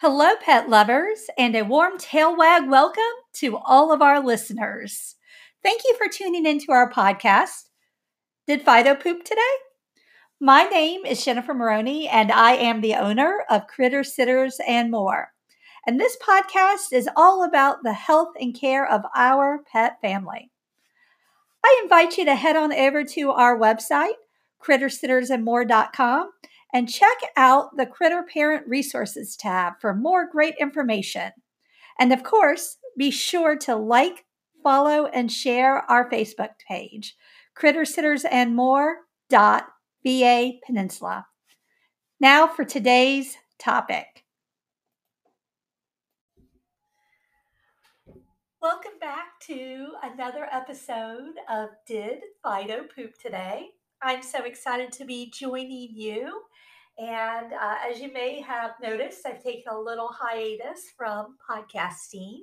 Hello, pet lovers, and a warm tail wag welcome to all of our listeners. Thank you for tuning into our podcast. Did Fido poop today? My name is Jennifer Maroney, and I am the owner of Critter Sitters and More. And this podcast is all about the health and care of our pet family. I invite you to head on over to our website, crittersittersandmore.com, and check out the Critter Parent Resources tab for more great information. And of course, be sure to like, follow, and share our Facebook page, Critter Sitters and More. Dot VA Peninsula. Now for today's topic. Welcome back to another episode of Did Fido Poop Today? I'm so excited to be joining you and uh, as you may have noticed, I've taken a little hiatus from podcasting.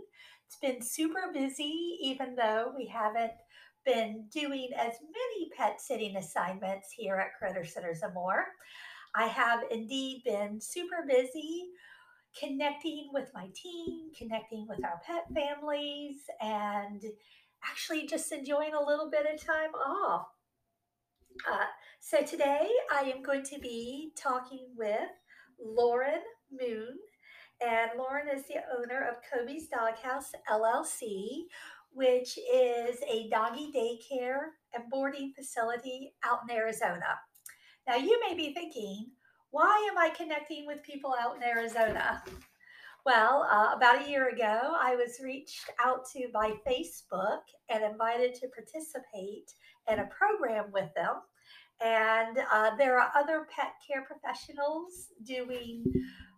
It's been super busy, even though we haven't been doing as many pet sitting assignments here at Critter Sitters and More. I have indeed been super busy connecting with my team, connecting with our pet families, and actually just enjoying a little bit of time off. Uh, so today I am going to be talking with Lauren Moon. And Lauren is the owner of Kobe's Doghouse LLC, which is a doggy daycare and boarding facility out in Arizona. Now, you may be thinking, why am I connecting with people out in Arizona? Well, uh, about a year ago, I was reached out to by Facebook and invited to participate in a program with them and uh, there are other pet care professionals doing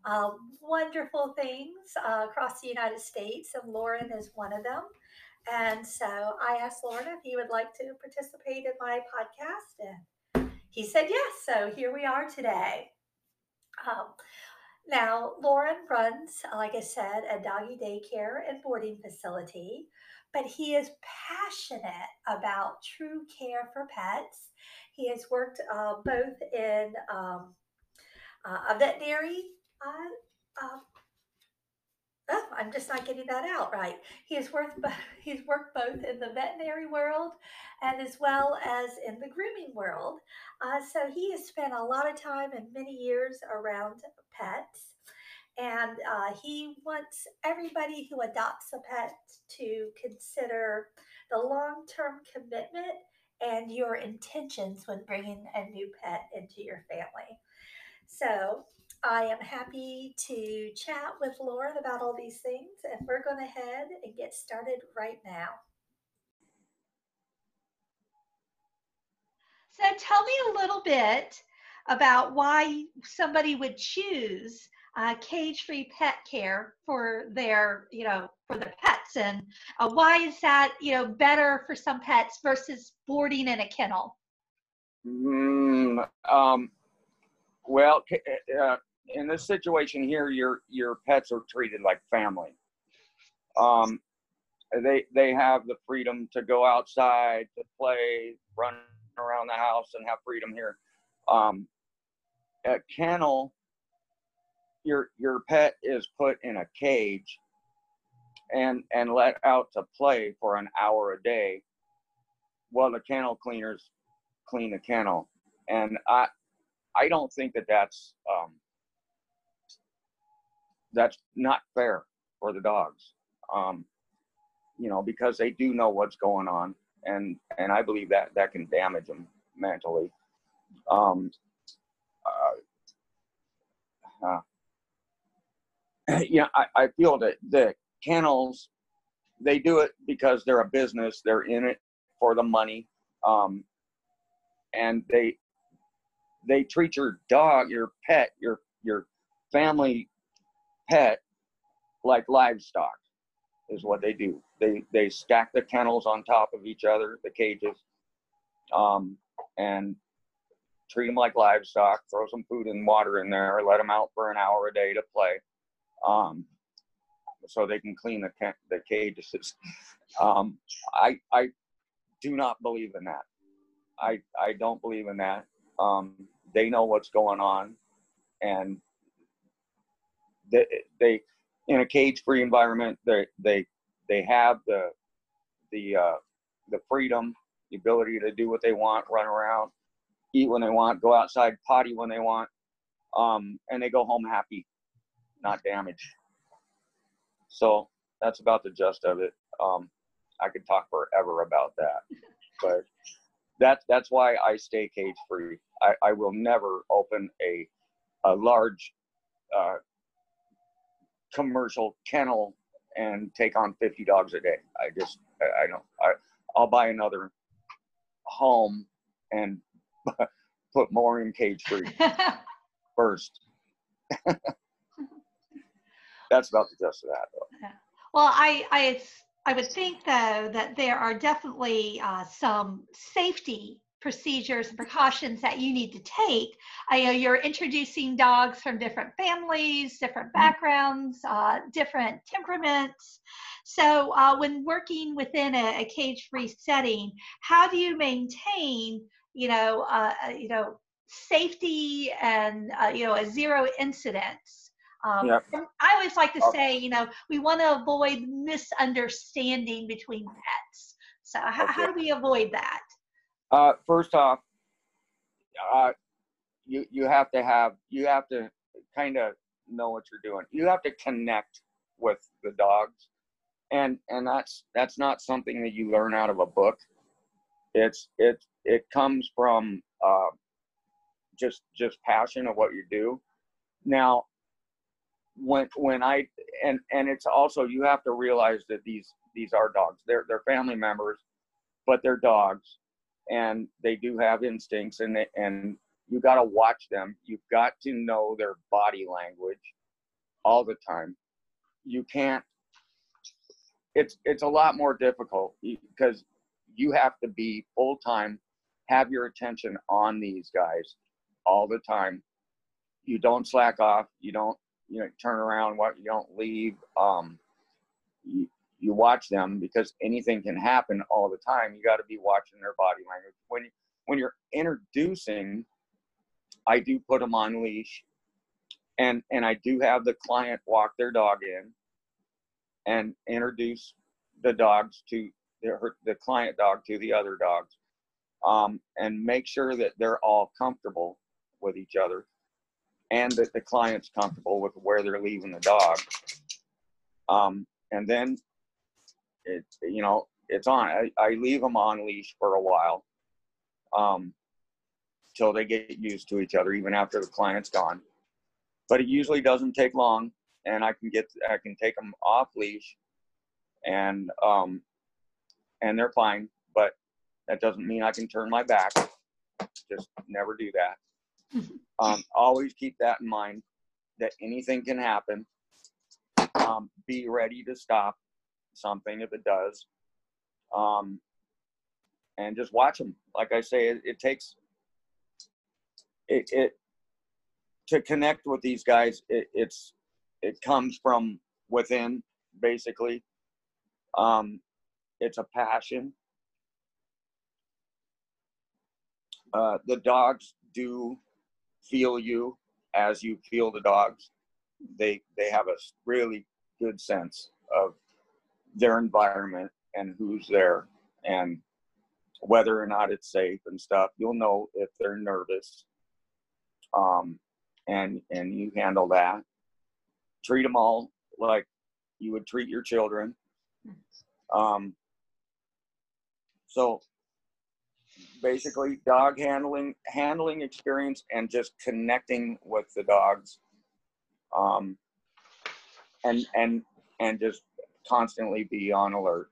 uh, wonderful things uh, across the United States, and Lauren is one of them. And so I asked Lauren if he would like to participate in my podcast, and he said yes. So here we are today. Um, now, Lauren runs, like I said, a doggy daycare and boarding facility, but he is passionate about true care for pets he has worked uh, both in um, uh, a veterinary. Uh, um, oh, I'm just not getting that out right. He has worked. He's worked both in the veterinary world and as well as in the grooming world. Uh, so he has spent a lot of time and many years around pets and uh, he wants everybody who adopts a pet to consider the long term commitment and your intentions when bringing a new pet into your family. So, I am happy to chat with Lauren about all these things, and we're going to head and get started right now. So, tell me a little bit about why somebody would choose uh, cage-free pet care for their, you know, for the pets, and uh, why is that, you know, better for some pets versus boarding in a kennel? Mm, um, well, uh, in this situation here, your your pets are treated like family. Um, they they have the freedom to go outside, to play, run around the house, and have freedom here. Um, a kennel your your pet is put in a cage and and let out to play for an hour a day while the kennel cleaners clean the kennel. And i i don't think that that's um that's not fair for the dogs. Um you know because they do know what's going on and and i believe that that can damage them mentally. Um uh, uh, you know, I, I feel that the kennels, they do it because they're a business. They're in it for the money, um, and they they treat your dog, your pet, your your family pet like livestock is what they do. They they stack the kennels on top of each other, the cages, um, and treat them like livestock. Throw some food and water in there. Let them out for an hour a day to play um, so they can clean the the cages. Um, I I do not believe in that. I I don't believe in that. Um, they know what's going on, and they, they in a cage-free environment, they they they have the the uh, the freedom, the ability to do what they want, run around, eat when they want, go outside, potty when they want, um, and they go home happy, not damaged. So that's about the gist of it. Um, I could talk forever about that, but that's that's why I stay cage free. I, I will never open a a large uh, commercial kennel and take on 50 dogs a day. I just I, I don't I I'll buy another home and put more in cage free first. That's about the gist of that, though. Well, I, I, I would think though that there are definitely uh, some safety procedures and precautions that you need to take. I know you're introducing dogs from different families, different mm-hmm. backgrounds, uh, different temperaments. So, uh, when working within a, a cage-free setting, how do you maintain, you know, uh, uh you know, safety and uh, you know a zero incidents? Um, yep. I always like to say, you know, we want to avoid misunderstanding between pets. So, how, okay. how do we avoid that? Uh, first off, uh, you you have to have you have to kind of know what you're doing. You have to connect with the dogs, and and that's that's not something that you learn out of a book. It's it it comes from uh, just just passion of what you do. Now, when when I and and it's also you have to realize that these these are dogs. They're they're family members, but they're dogs, and they do have instincts, and they, and you got to watch them. You've got to know their body language all the time. You can't. It's it's a lot more difficult because you have to be full time, have your attention on these guys all the time. You don't slack off. You don't you know turn around what you don't leave um you, you watch them because anything can happen all the time. You got to be watching their body language. When when you're introducing i do put them on leash. And and i do have the client walk their dog in and introduce the dogs to the, the client dog to the other dogs um, and make sure that they're all comfortable with each other and that the client's comfortable with where they're leaving the dog. Um, and then it, you know, it's on. I, I leave them on leash for a while, um, till they get used to each other, even after the client's gone. But it usually doesn't take long, and I can get I can take them off leash, and um, and they're fine. But that doesn't mean I can turn my back. Just never do that. Um, always keep that in mind that anything can happen. Um, be ready to stop something if it does. Um, and just watch them. Like I say, it, it takes it, it, to connect with these guys. It, it's it comes from within, basically. Um, it's a passion. Uh, the dogs do feel you as you feel the dogs. They they have a really good sense of their environment and who's there and whether or not it's safe and stuff. You'll know if they're nervous. Um, and and you handle that. Treat them all like you would treat your children. Um, so basically dog handling handling experience and just connecting with the dogs. Um, and and and just constantly be on alert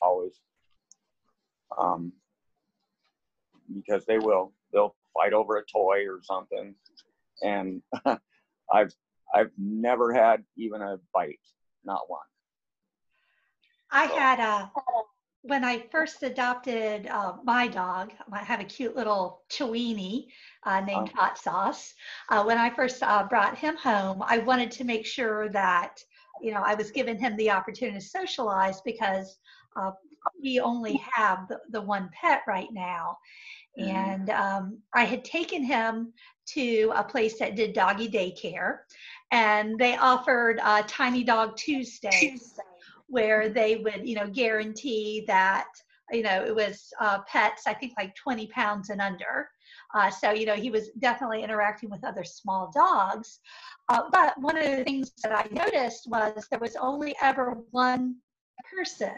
always. Um, because they will they'll fight over a toy or something. And i've i've never had even a bite not one. I had a when I first adopted uh, my dog, I have a cute little Chiweenie uh, named. Hot Sauce. Uh, when I first uh, brought him home, I wanted to make sure that you know I was giving him the opportunity to socialize because uh, we only have the, the one pet right now. Mhm. And um, I had taken him to a place that did doggy daycare, and they offered uh, Tiny Dog Tuesdays, where they would, you know, guarantee that, you know, it was uh, pets, I think like 20 pounds and under. Uh, so, you know, he was definitely interacting with other small dogs. Uh, but one of the things that I noticed was there was only ever one person.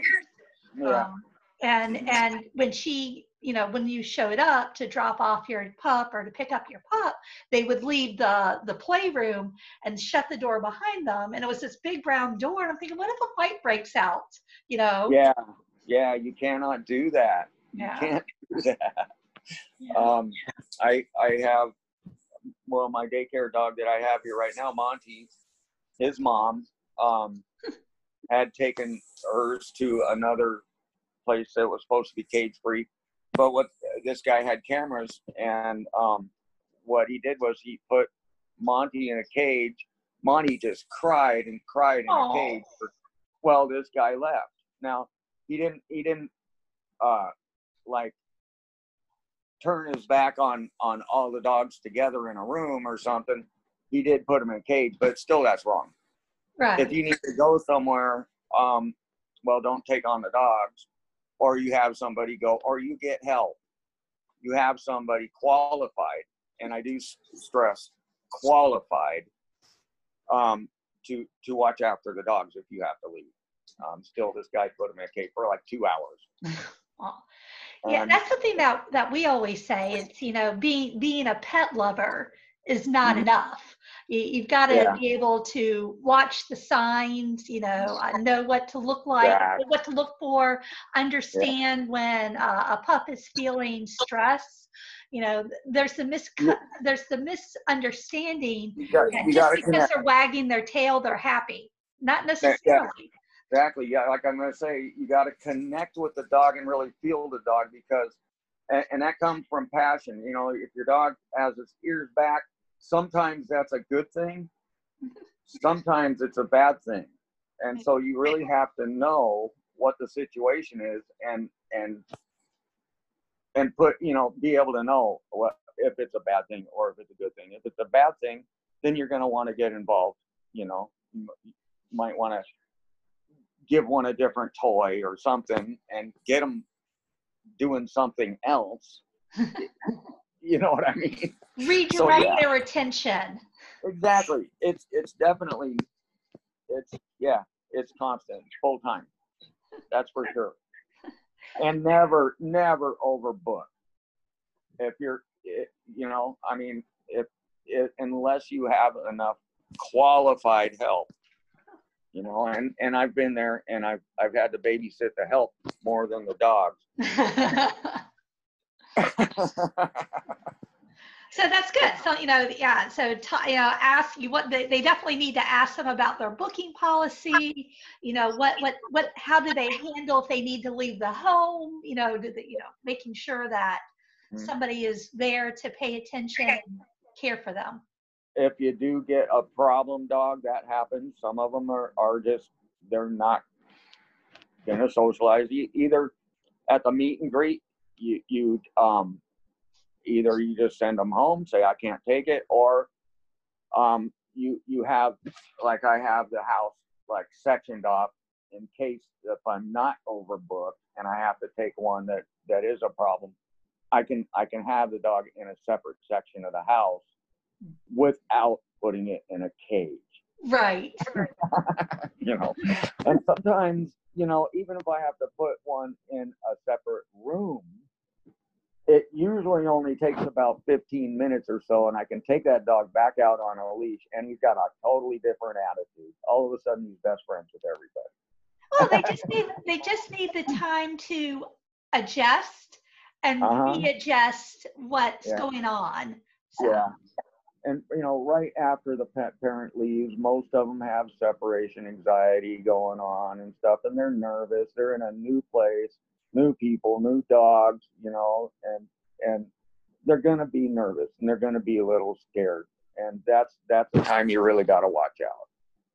Yeah. Um, and and when she, you know, when you showed up to drop off your pup or to pick up your pup, they would leave the the playroom and shut the door behind them. And it was this big brown door. And I'm thinking, what if a fight breaks out? You know? yeah. Yeah. You cannot do that. You Yeah. can't do that. Yeah. Um, I I have well my daycare dog that I have here right now, Monty. His mom um, had taken hers to another place that was supposed to be cage free, but what this guy had cameras, and um, what he did was he put Monty in a cage. Monty just cried and cried in Aw. a cage. For, well, this guy left. Now he didn't. He didn't uh, like turn his back on on all the dogs together in a room or something. He did put them in a cage, but still that's wrong. right. If you need to go somewhere, um, well, don't take on the dogs, or you have somebody go, or you get help. You have somebody qualified, and I do stress qualified um, to to watch after the dogs if you have to leave. Um, still, this guy put him in a cage for like two hours. Aw. Yeah, And- that's something that that we always say. It's you know, being being a pet lover is not Mhm. enough. You, you've got to Yeah. be able to watch the signs. You know, uh, know what to look like, Exactly. what to look for, understand when uh, a pup is feeling stress. You know, there's the mis Yeah. there's the misunderstanding you got, you just because connect. they're wagging their tail, they're happy. Not yeah. necessarily. Exactly. Yeah, like I'm gonna say, you got to connect with the dog and really feel the dog because, and, and that comes from passion. You know, if your dog has its ears back, sometimes that's a good thing. Sometimes it's a bad thing, and so you really have to know what the situation is and and and put you know be able to know what if it's a bad thing or if it's a good thing. If it's a bad thing, then you're gonna want to get involved. You know, you might want to give one a different toy or something and get them doing something else. you know what I mean? Redirect yeah. their attention. Exactly. It's it's definitely it's yeah, it's constant, full time. That's for sure. And never never overbook. If you're it, you know, I mean, if it, unless you have enough qualified help, you know, and and I've been there and I've I've had to babysit the help more than the dogs. So that's good. So you know, yeah. So t- you know, ask you what they, they definitely need to ask them about their booking policy. You know, what what what how do they handle if they need to leave the home? You know, do they, you know, making sure that Mhm. somebody is there to pay attention and care for them. if you do get a problem dog, that happens. Some of them are, are just, they're not gonna socialize. Either at the meet and greet, you, you, um, either you just send them home, say, I can't take it, or, um, you, you have, like I have the house, like sectioned off in case if I'm not overbooked and I have to take one that, that is a problem. I can, I can have the dog in a separate section of the house without putting it in a cage, Right. you know. and sometimes, you know, even if I have to put one in a separate room, it usually only takes about 15 minutes or so, and I can take that dog back out on a leash, and he's got a totally different attitude. All of a sudden, he's best friends with everybody. Well, they just need they just need the time to adjust and Uh-huh. readjust what's Yeah. going on. So, Yeah. And you know, right after the pet parent leaves, most of them have separation anxiety going on and stuff, and they're nervous. They're in a new place, new people, new dogs, you know, and and they're gonna be nervous and they're gonna be a little scared. And that's that's the time you really got to watch out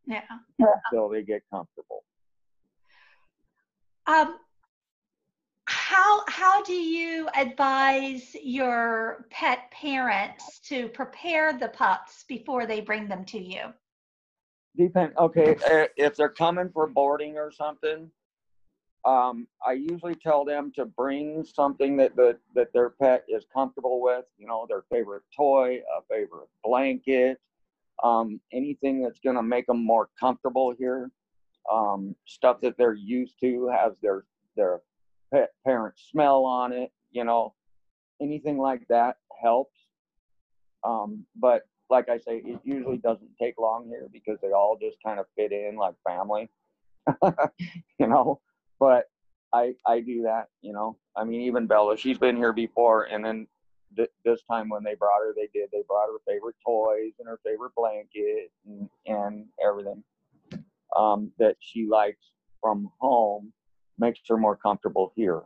yeah. until they get comfortable. Um, how how do you advise your pet parents to prepare the pups before they bring them to you? Depend. Okay, uh, if they're coming for boarding or something, um, I usually tell them to bring something that the, that their pet is comfortable with. You know, their favorite toy, a favorite blanket, um, anything that's going to make them more comfortable here. Um, stuff that they're used to has their their pet parent smell on it. You know, anything like that helps. Um, but like I say, it usually doesn't take long here because they all just kind of fit in like family. you know, but I I do that. You know, I mean, even Bella, she's been here before, and then th- this time when they brought her, they did. They brought her favorite toys and her favorite blanket and, and everything um, that she likes from home makes her more comfortable here.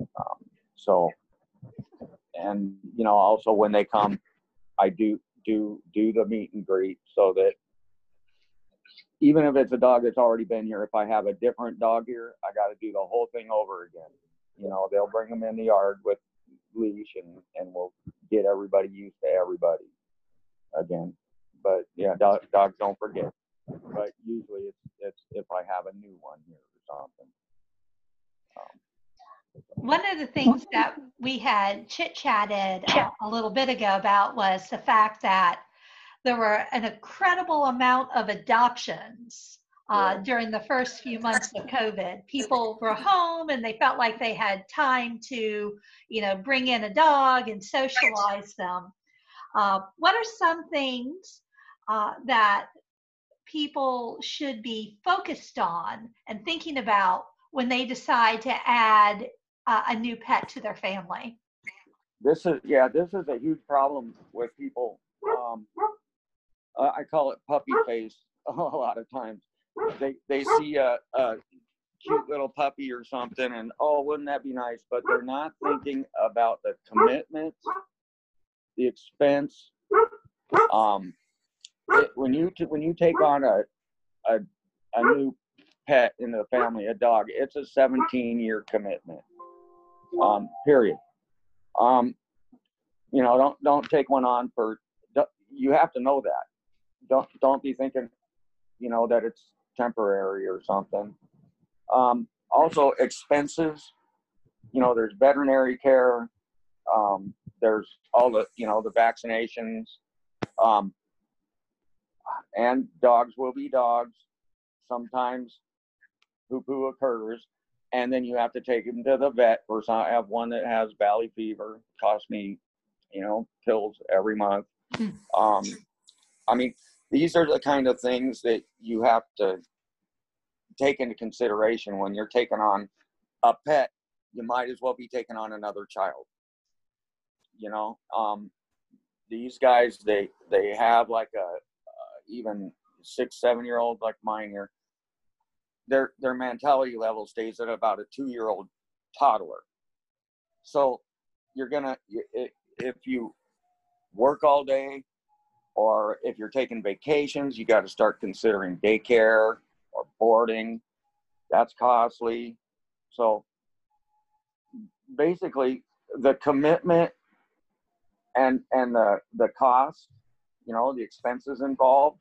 Um, so, and you know, also when they come, I do do do the meet and greet so that even if it's a dog that's already been here, if I have a different dog here, I got to do the whole thing over again. You know, they'll bring them in the yard with leash and and we'll get everybody used to everybody again. But yeah, dog, dogs don't forget. But usually it's it's if I have a new one here or something. Um, one of the things that we had chit chatted a, a little bit ago about was the fact that there were an incredible amount of adoptions uh, during the first few months of COVID. People were home and they felt like they had time to, you know, bring in a dog and socialize them. Uh, what are some things uh, that people should be focused on and thinking about when they decide to add uh, a new pet to their family? This is yeah, this is a huge problem with people. Um, uh, I call it puppy face a lot of times. They they see a, a cute little puppy or something, and oh, wouldn't that be nice? But they're not thinking about the commitment, the expense. Um, it, when you t- when you take on a, a a new pet in the family, a dog, it's a 17 year commitment. Um, period. Um, you know, don't don't take one on for. You have to know that don't don't be thinking, you know, that it's temporary or something. Um, also, expenses. You know, there's veterinary care. Um, there's all the you know the vaccinations. Um, and dogs will be dogs. Sometimes poo poo occurs, and then you have to take them to the vet. First, I have one that has valley fever. Cost me, you know, pills every month. Hmm. Um, I mean, these are the kind of things that you have to take into consideration when you're taking on a pet. You might as well be taking on another child. You know um, these guys they they have like a uh, even six seven year old like mine here. Their their mentality level stays at about a two year old toddler. So you're gonna if you work all day or if you're taking vacations, you got to start considering daycare or boarding. That's costly. So basically, the commitment and and the the cost, you know, the expenses involved,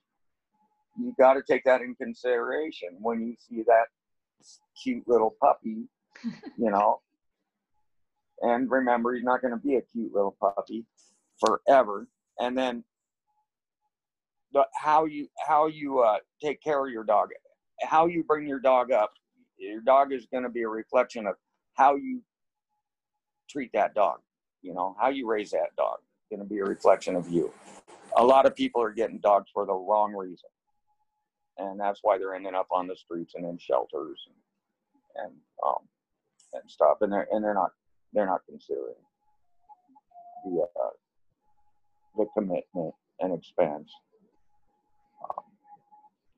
you got to take that in consideration when you see that cute little puppy, you know. and remember, he's not going to be a cute little puppy forever. And then the how you how you uh, take care of your dog, how you bring your dog up. Your dog is going to be a reflection of how you treat that dog. You know how you raise that dog. Is Going to be a reflection of you. A lot of people are getting dogs for the wrong reason, and that's why they're ending up on the streets and in shelters and and um and stuff. And they're and they're not they're not considering the uh, the commitment and expense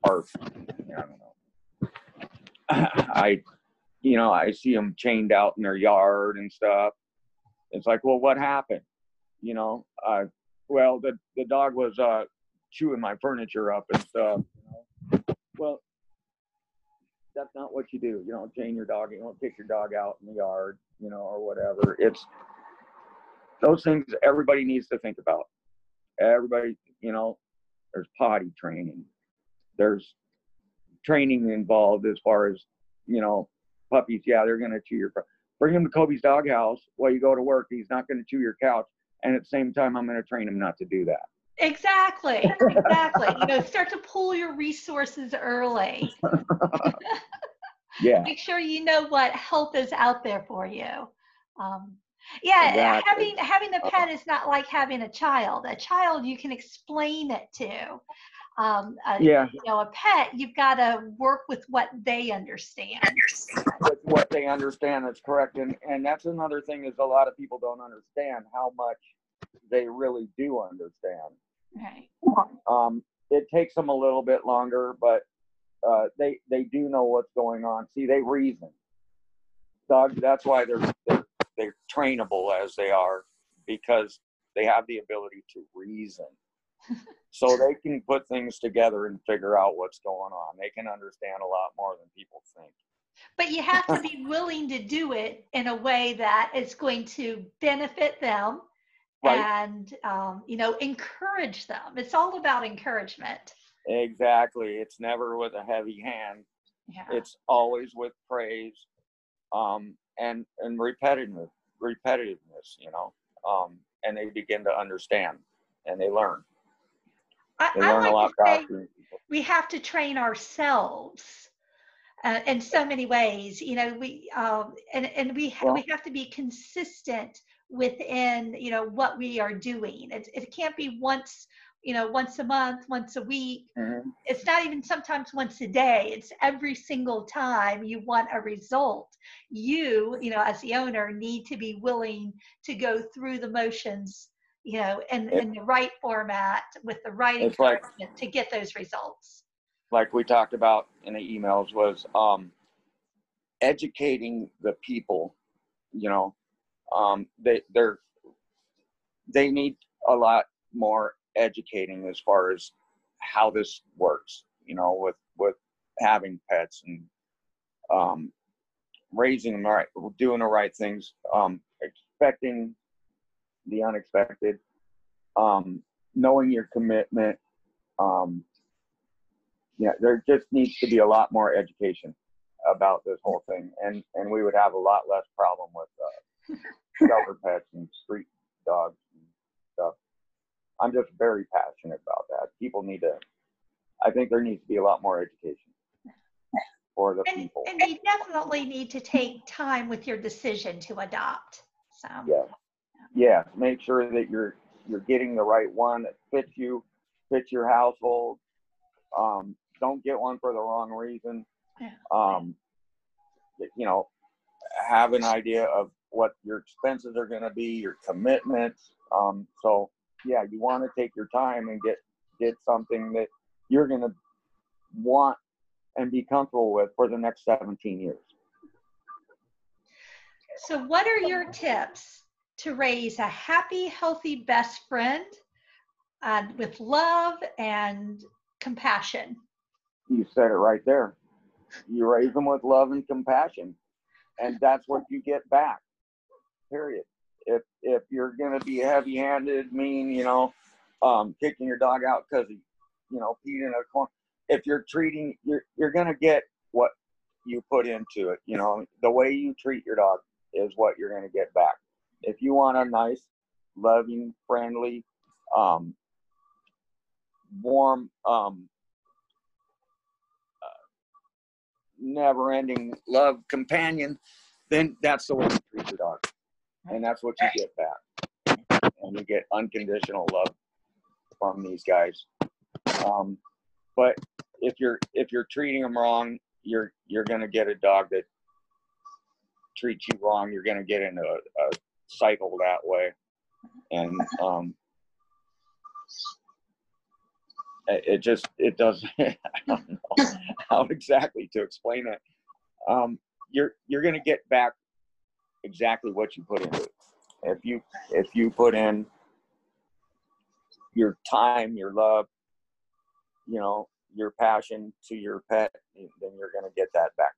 or I don't know. I, you know, I see them chained out in their yard and stuff. It's like, well, what happened? You know, well, the the dog was uh, chewing my furniture up and stuff. You know? Well, that's not what you do. You don't chain your dog. You don't kick your dog out in the yard, you know, or whatever. It's those things everybody needs to think about. Everybody, you know, there's potty training. There's training involved as far as, you know, puppies. Yeah, they're going to chew your. Bring him to Kobe's doghouse while you go to work. He's not going to chew your couch. And at the same time, I'm going to train him not to do that. Exactly. Exactly. you know, start to pull your resources early. yeah. Make sure you know what help is out there for you. Um, yeah, exactly. having having a pet is not like having a child. A child you can explain it to. Um, a, yeah. You know, a pet you've got to work with what they understand. With what they understand, that's correct. And and that's another thing is a lot of people don't understand how much they really do understand. Right. Um, it takes them a little bit longer, but uh, they they do know what's going on. See, they reason. Dogs. That's why they're they're they're trainable as they are because they have the ability to reason. So they can put things together and figure out what's going on. They can understand a lot more than people think. But you have to be willing to do it in a way that is going to benefit them right. and um, you know encourage them. It's all about encouragement. Exactly. It's never with a heavy hand. Yeah. It's always with praise um, and and repetitive repetitiveness. You know, um, and they begin to understand and they learn. I, learn like lot faster. We have to train ourselves. Uh, in so many ways, you know, we um, and and we ha- well, we have to be consistent within you know what we are doing it, it can't be once you know once a month once a week mm-hmm. it's not even sometimes once a day it's every single time you want a result you you know as the owner need to be willing to go through the motions you know in, in the right format with the right encouragement like, to get those results. Like we talked about in the emails was um educating the people you know um, they they're they need a lot more educating as far as how this works you know with with having pets and um, raising them right doing the right things um, expecting the unexpected um, knowing your commitment um, yeah there just needs to be a lot more education about this whole thing and and we would have a lot less problem with uh, shelter pets and street dogs and stuff. I'm just very passionate about that. People need to, I think there needs to be a lot more education for the and, people. And you definitely need to take time with your decision to adopt. So yeah, yeah. Make sure that you're you're getting the right one that fits you, fits your household. Um, don't get one for the wrong reason. Yeah. Um, you know, have an idea of what your expenses are going to be, your commitments. Um, so yeah, you want to take your time and get get something that you're going to want and be comfortable with for the next 17 years. So, what are your tips to raise a happy, healthy best friend uh, with love and compassion? You said it right there. You raise them with love and compassion, and that's what you get back period. If if you're gonna be heavy-handed, mean, you know, um, kicking your dog out because he, you know, peed in a corner. If you're treating, you're you're gonna get what you put into it. You know, the way you treat your dog is what you're gonna get back. If you want a nice, loving, friendly, um, warm, um, uh, never-ending love companion, then that's the way you treat your dog and that's what you get back. And you get unconditional love from these guys. Um, but if you're if you're treating them wrong, you're you're gonna get a dog that treats you wrong. You're gonna get into a, a cycle that way, and um, it, it just it doesn't. I don't know how exactly to explain it. Um, you're you're gonna get back exactly what you put into it. If you if you put in your time, your love, you know, your passion to your pet, then you're going to get that back.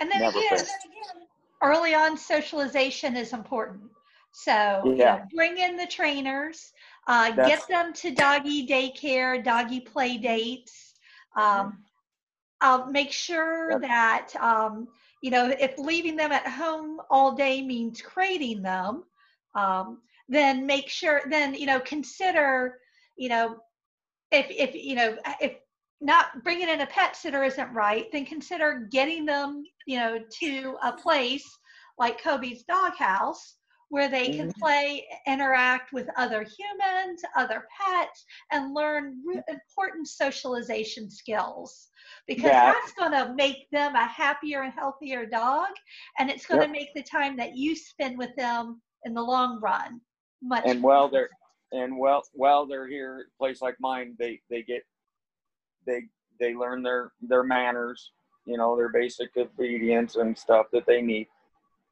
And then Never again, early on socialization is important. So yeah. you know, bring in the trainers, uh, get them to doggy daycare, doggy play dates. Um, I'll make sure yep. that um, you know if leaving them at home all day means crating them, um, then make sure then you know consider you know if if you know if not bringing in a pet sitter isn't right, then consider getting them you know to a place like Kobe's doghouse where they can mm-hmm. play, interact with other humans, other pets, and learn important socialization skills. Because yeah. that's going to make them a happier and healthier dog, and it's going yep. to make the time that you spend with them in the long run much. And while they're and well while they're here, a place like mine, they they get they they learn their their manners, you know, their basic obedience and stuff that they need.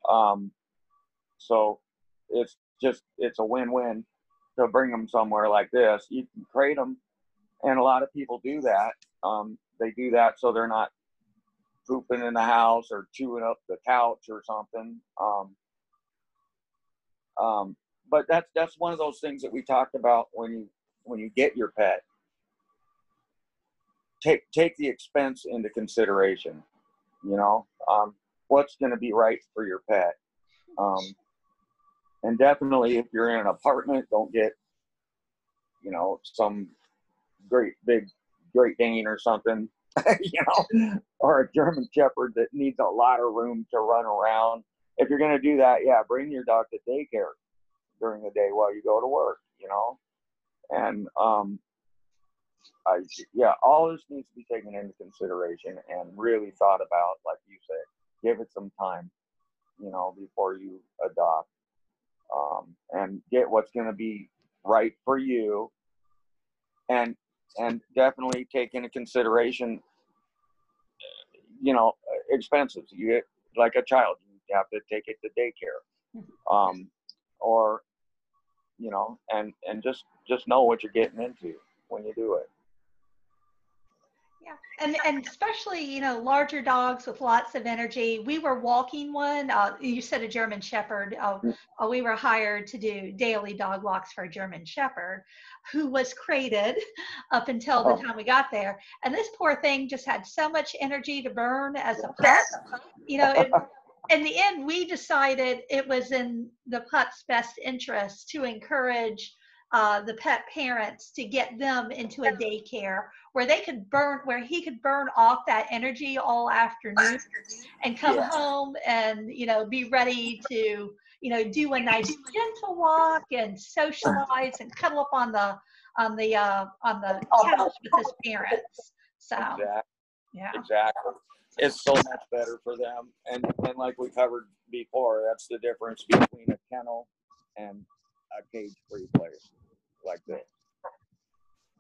Um, so it's just it's a win-win to bring them somewhere like this. You can crate them, and a lot of people do that. Um, they do that so they're not pooping in the house or chewing up the couch or something. Um, um, but that's that's one of those things that we talked about when you when you get your pet. Take take the expense into consideration. You know, um, what's going to be right for your pet. Um, and definitely, if you're in an apartment, don't get, you know, some great big Great Dane or something, you know, or a German Shepherd that needs a lot of room to run around. If you're going to do that, yeah, bring your dog to daycare during the day while you go to work, you know, and um, I, yeah, all this needs to be taken into consideration and really thought about, like you said, give it some time, you know, before you adopt um, and get what's going to be right for you. And and definitely take into consideration you know expenses. You get like a child you have to take it to daycare um, or you know and and just just know what you're getting into when you do it yeah, and and especially you know larger dogs with lots of energy. We were walking one. Uh, you said a German Shepherd. Uh, uh, we were hired to do daily dog walks for a German Shepherd, who was crated up until the oh. time we got there. And this poor thing just had so much energy to burn as a pup. You know, it, in the end, we decided it was in the pup's best interest to encourage uh, the pet parents to get them into a daycare where they could burn where he could burn off that energy all afternoon and come yeah. home and you know be ready to you know do a nice gentle walk and socialize and cuddle up on the on the uh, on the couch with his parents. So exactly. yeah. Exactly. It's so much better for them. And and like we covered before that's the difference between a kennel and a cage free place like this.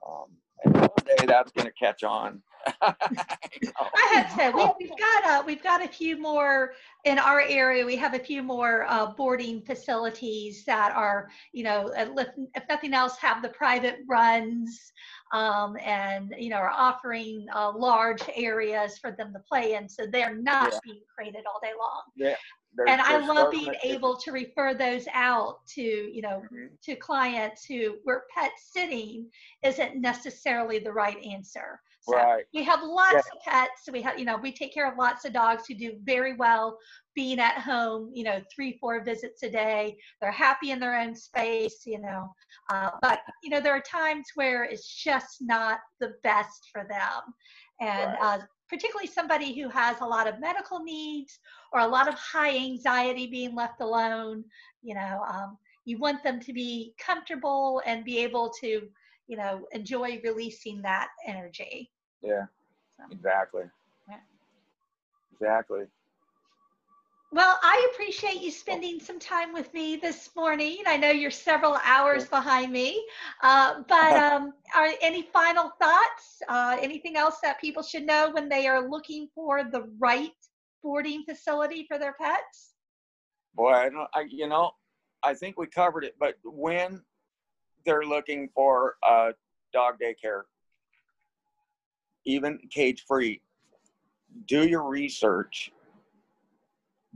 Um, and one day that's going to catch on. I have to. We, have got a, we've got a few more in our area. We have a few more uh, boarding facilities that are, you know, if nothing else, have the private runs um, and you know are offering uh, large areas for them to play in, so they're not yeah. being crated all day long. Yeah and I love being able to refer those out to you know mm-hmm. to clients who where pet sitting isn't necessarily the right answer. So right. we have lots yeah. of pets. We have you know we take care of lots of dogs who do very well being at home. You know three four visits a day. They're happy in their own space. You know, uh, but you know there are times where it's just not the best for them. And right. uh, particularly somebody who has a lot of medical needs or a lot of high anxiety being left alone you know um, you want them to be comfortable and be able to you know enjoy releasing that energy yeah so, exactly yeah. exactly well, I appreciate you spending some time with me this morning. I know you're several hours behind me, uh, but um, are any final thoughts? Uh, anything else that people should know when they are looking for the right boarding facility for their pets? Boy, I don't. I, you know, I think we covered it. But when they're looking for a dog daycare, even cage free, do your research.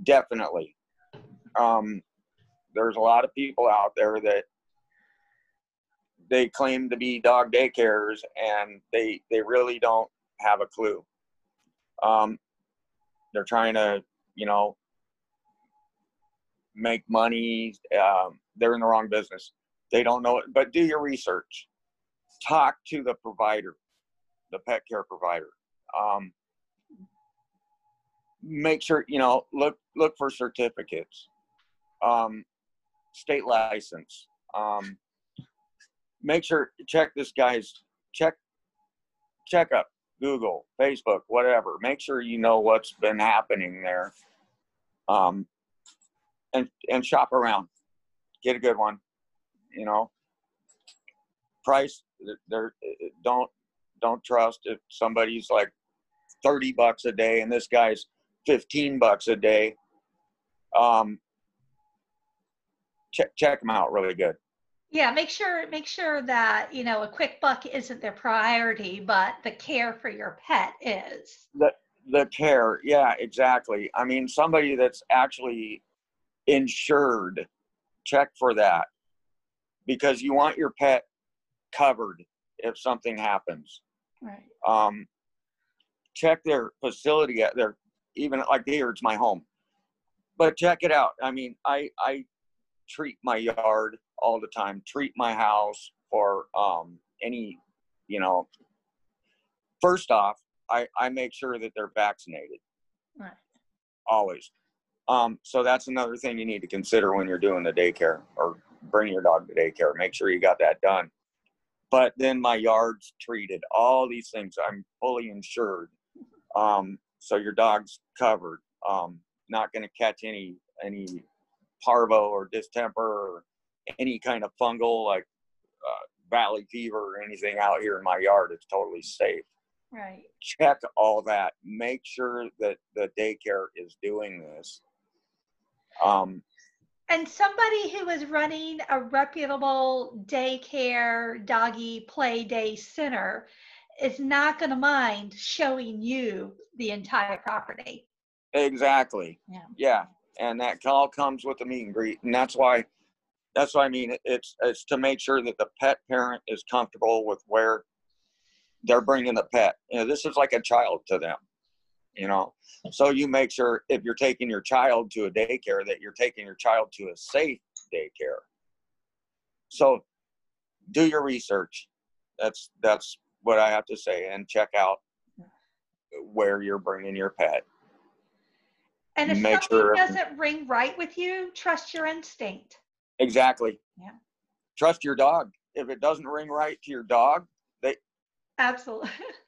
Definitely. Um, there's a lot of people out there that they claim to be dog daycares and they they really don't have a clue. Um, they're trying to, you know, make money. Um, they're in the wrong business. They don't know it, but do your research. Talk to the provider, the pet care provider. Um, make sure you know look look for certificates, um, state license. Um, make sure check this guy's check check up Google, Facebook, whatever. Make sure you know what's been happening there. Um, and and shop around. Get a good one. You know. Price there don't don't trust if somebody's like 30 bucks a day and this guy's 15 bucks a day. Um check check them out really good. Yeah, make sure make sure that you know a quick buck isn't their priority, but the care for your pet is. The the care, yeah, exactly. I mean, somebody that's actually insured, check for that because you want your pet covered if something happens. Right. Um, check their facility at their even like here it's my home, but check it out. I mean, I I treat my yard all the time, treat my house for um, any, you know, first off, I, I make sure that they're vaccinated. Right. Always. Um, so that's another thing you need to consider when you're doing the daycare or bring your dog to daycare. Make sure you got that done. But then my yard's treated. All these things, I'm fully insured. Um, so your dog's covered. Um, not going to catch any any parvo or distemper or any kind of fungal like uh, valley fever or anything out here in my yard. It's totally safe. Right. Check all that. Make sure that the daycare is doing this. Um, and somebody who is running a reputable daycare doggy play day center is not going to mind showing you the entire property. Exactly. Yeah. Yeah and that all comes with a meet and greet, and that's why that's why I mean it's it's to make sure that the pet parent is comfortable with where they're bringing the pet. You know, this is like a child to them. You know, so you make sure if you're taking your child to a daycare that you're taking your child to a safe daycare. So, do your research. That's that's what I have to say, and check out where you're bringing your pet. And if Make something sure- doesn't ring right with you, trust your instinct. Exactly. Yeah. Trust your dog. If it doesn't ring right to your dog, they Absolutely.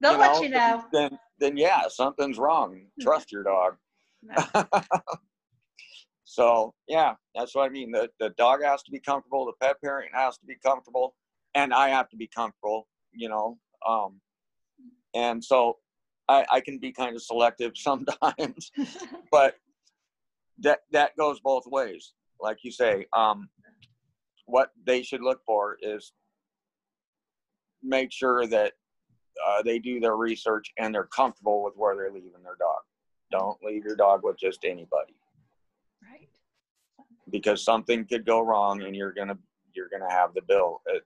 They'll let you know. Then, then yeah, something's wrong. Trust your dog. So yeah, that's what I mean. The the dog has to be comfortable. The pet parent has to be comfortable, and I have to be comfortable. You know, um, and so I, I can be kind of selective sometimes, but that that goes both ways. Like you say, um, what they should look for is make sure that uh, they do their research and they're comfortable with where they're leaving their dog. Don't leave your dog with just anybody right. because something could go wrong and you're gonna you're gonna have the bill. Uh,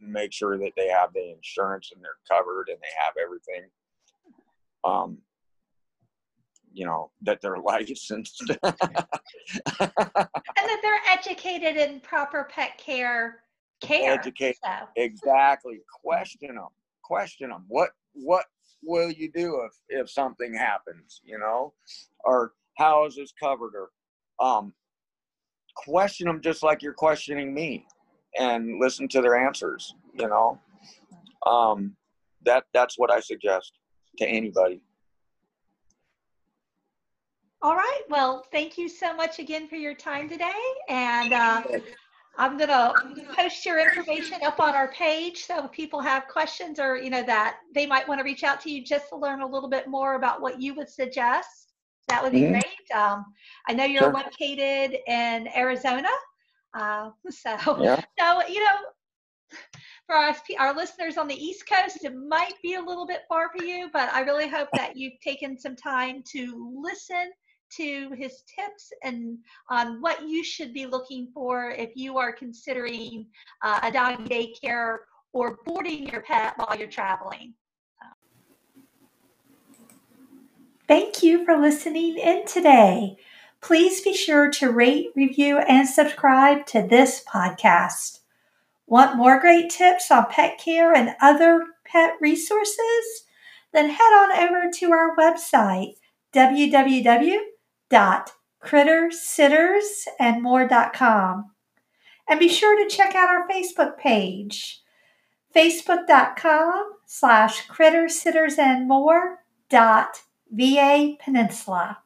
make sure that they have the insurance and they're covered and they have everything. Um, you know that they're licensed. And that they're educated in proper pet care care. Educate So, exactly. Question them. Question them. What what will you do if if something happens? You know, or how is this covered? Or um, question them just like you're questioning me, and listen to their answers. You know, um, that that's what I suggest to anybody. all right. Well, thank you so much again for your time today. And uh, I'm gonna post your information up on our page so if people have questions or you know that they might want to reach out to you just to learn a little bit more about what you would suggest. That would be Mhm. great. Um, I know you're Sure. located in Arizona, uh, so Yeah. so you know for our, our listeners on the East Coast, it might be a little bit far for you, but I really hope that you've taken some time to listen to his tips and on what you should be looking for if you are considering uh, a dog daycare or boarding your pet while you're traveling. Thank you for listening in today. Please be sure to rate, review, and subscribe to this podcast. Want more great tips on pet care and other pet resources? Then head on over to our website, www.crittersittersandmore.com. And more dot com. And be sure to check out our Facebook page, facebook.com slash crittersitters and more dot VA Peninsula.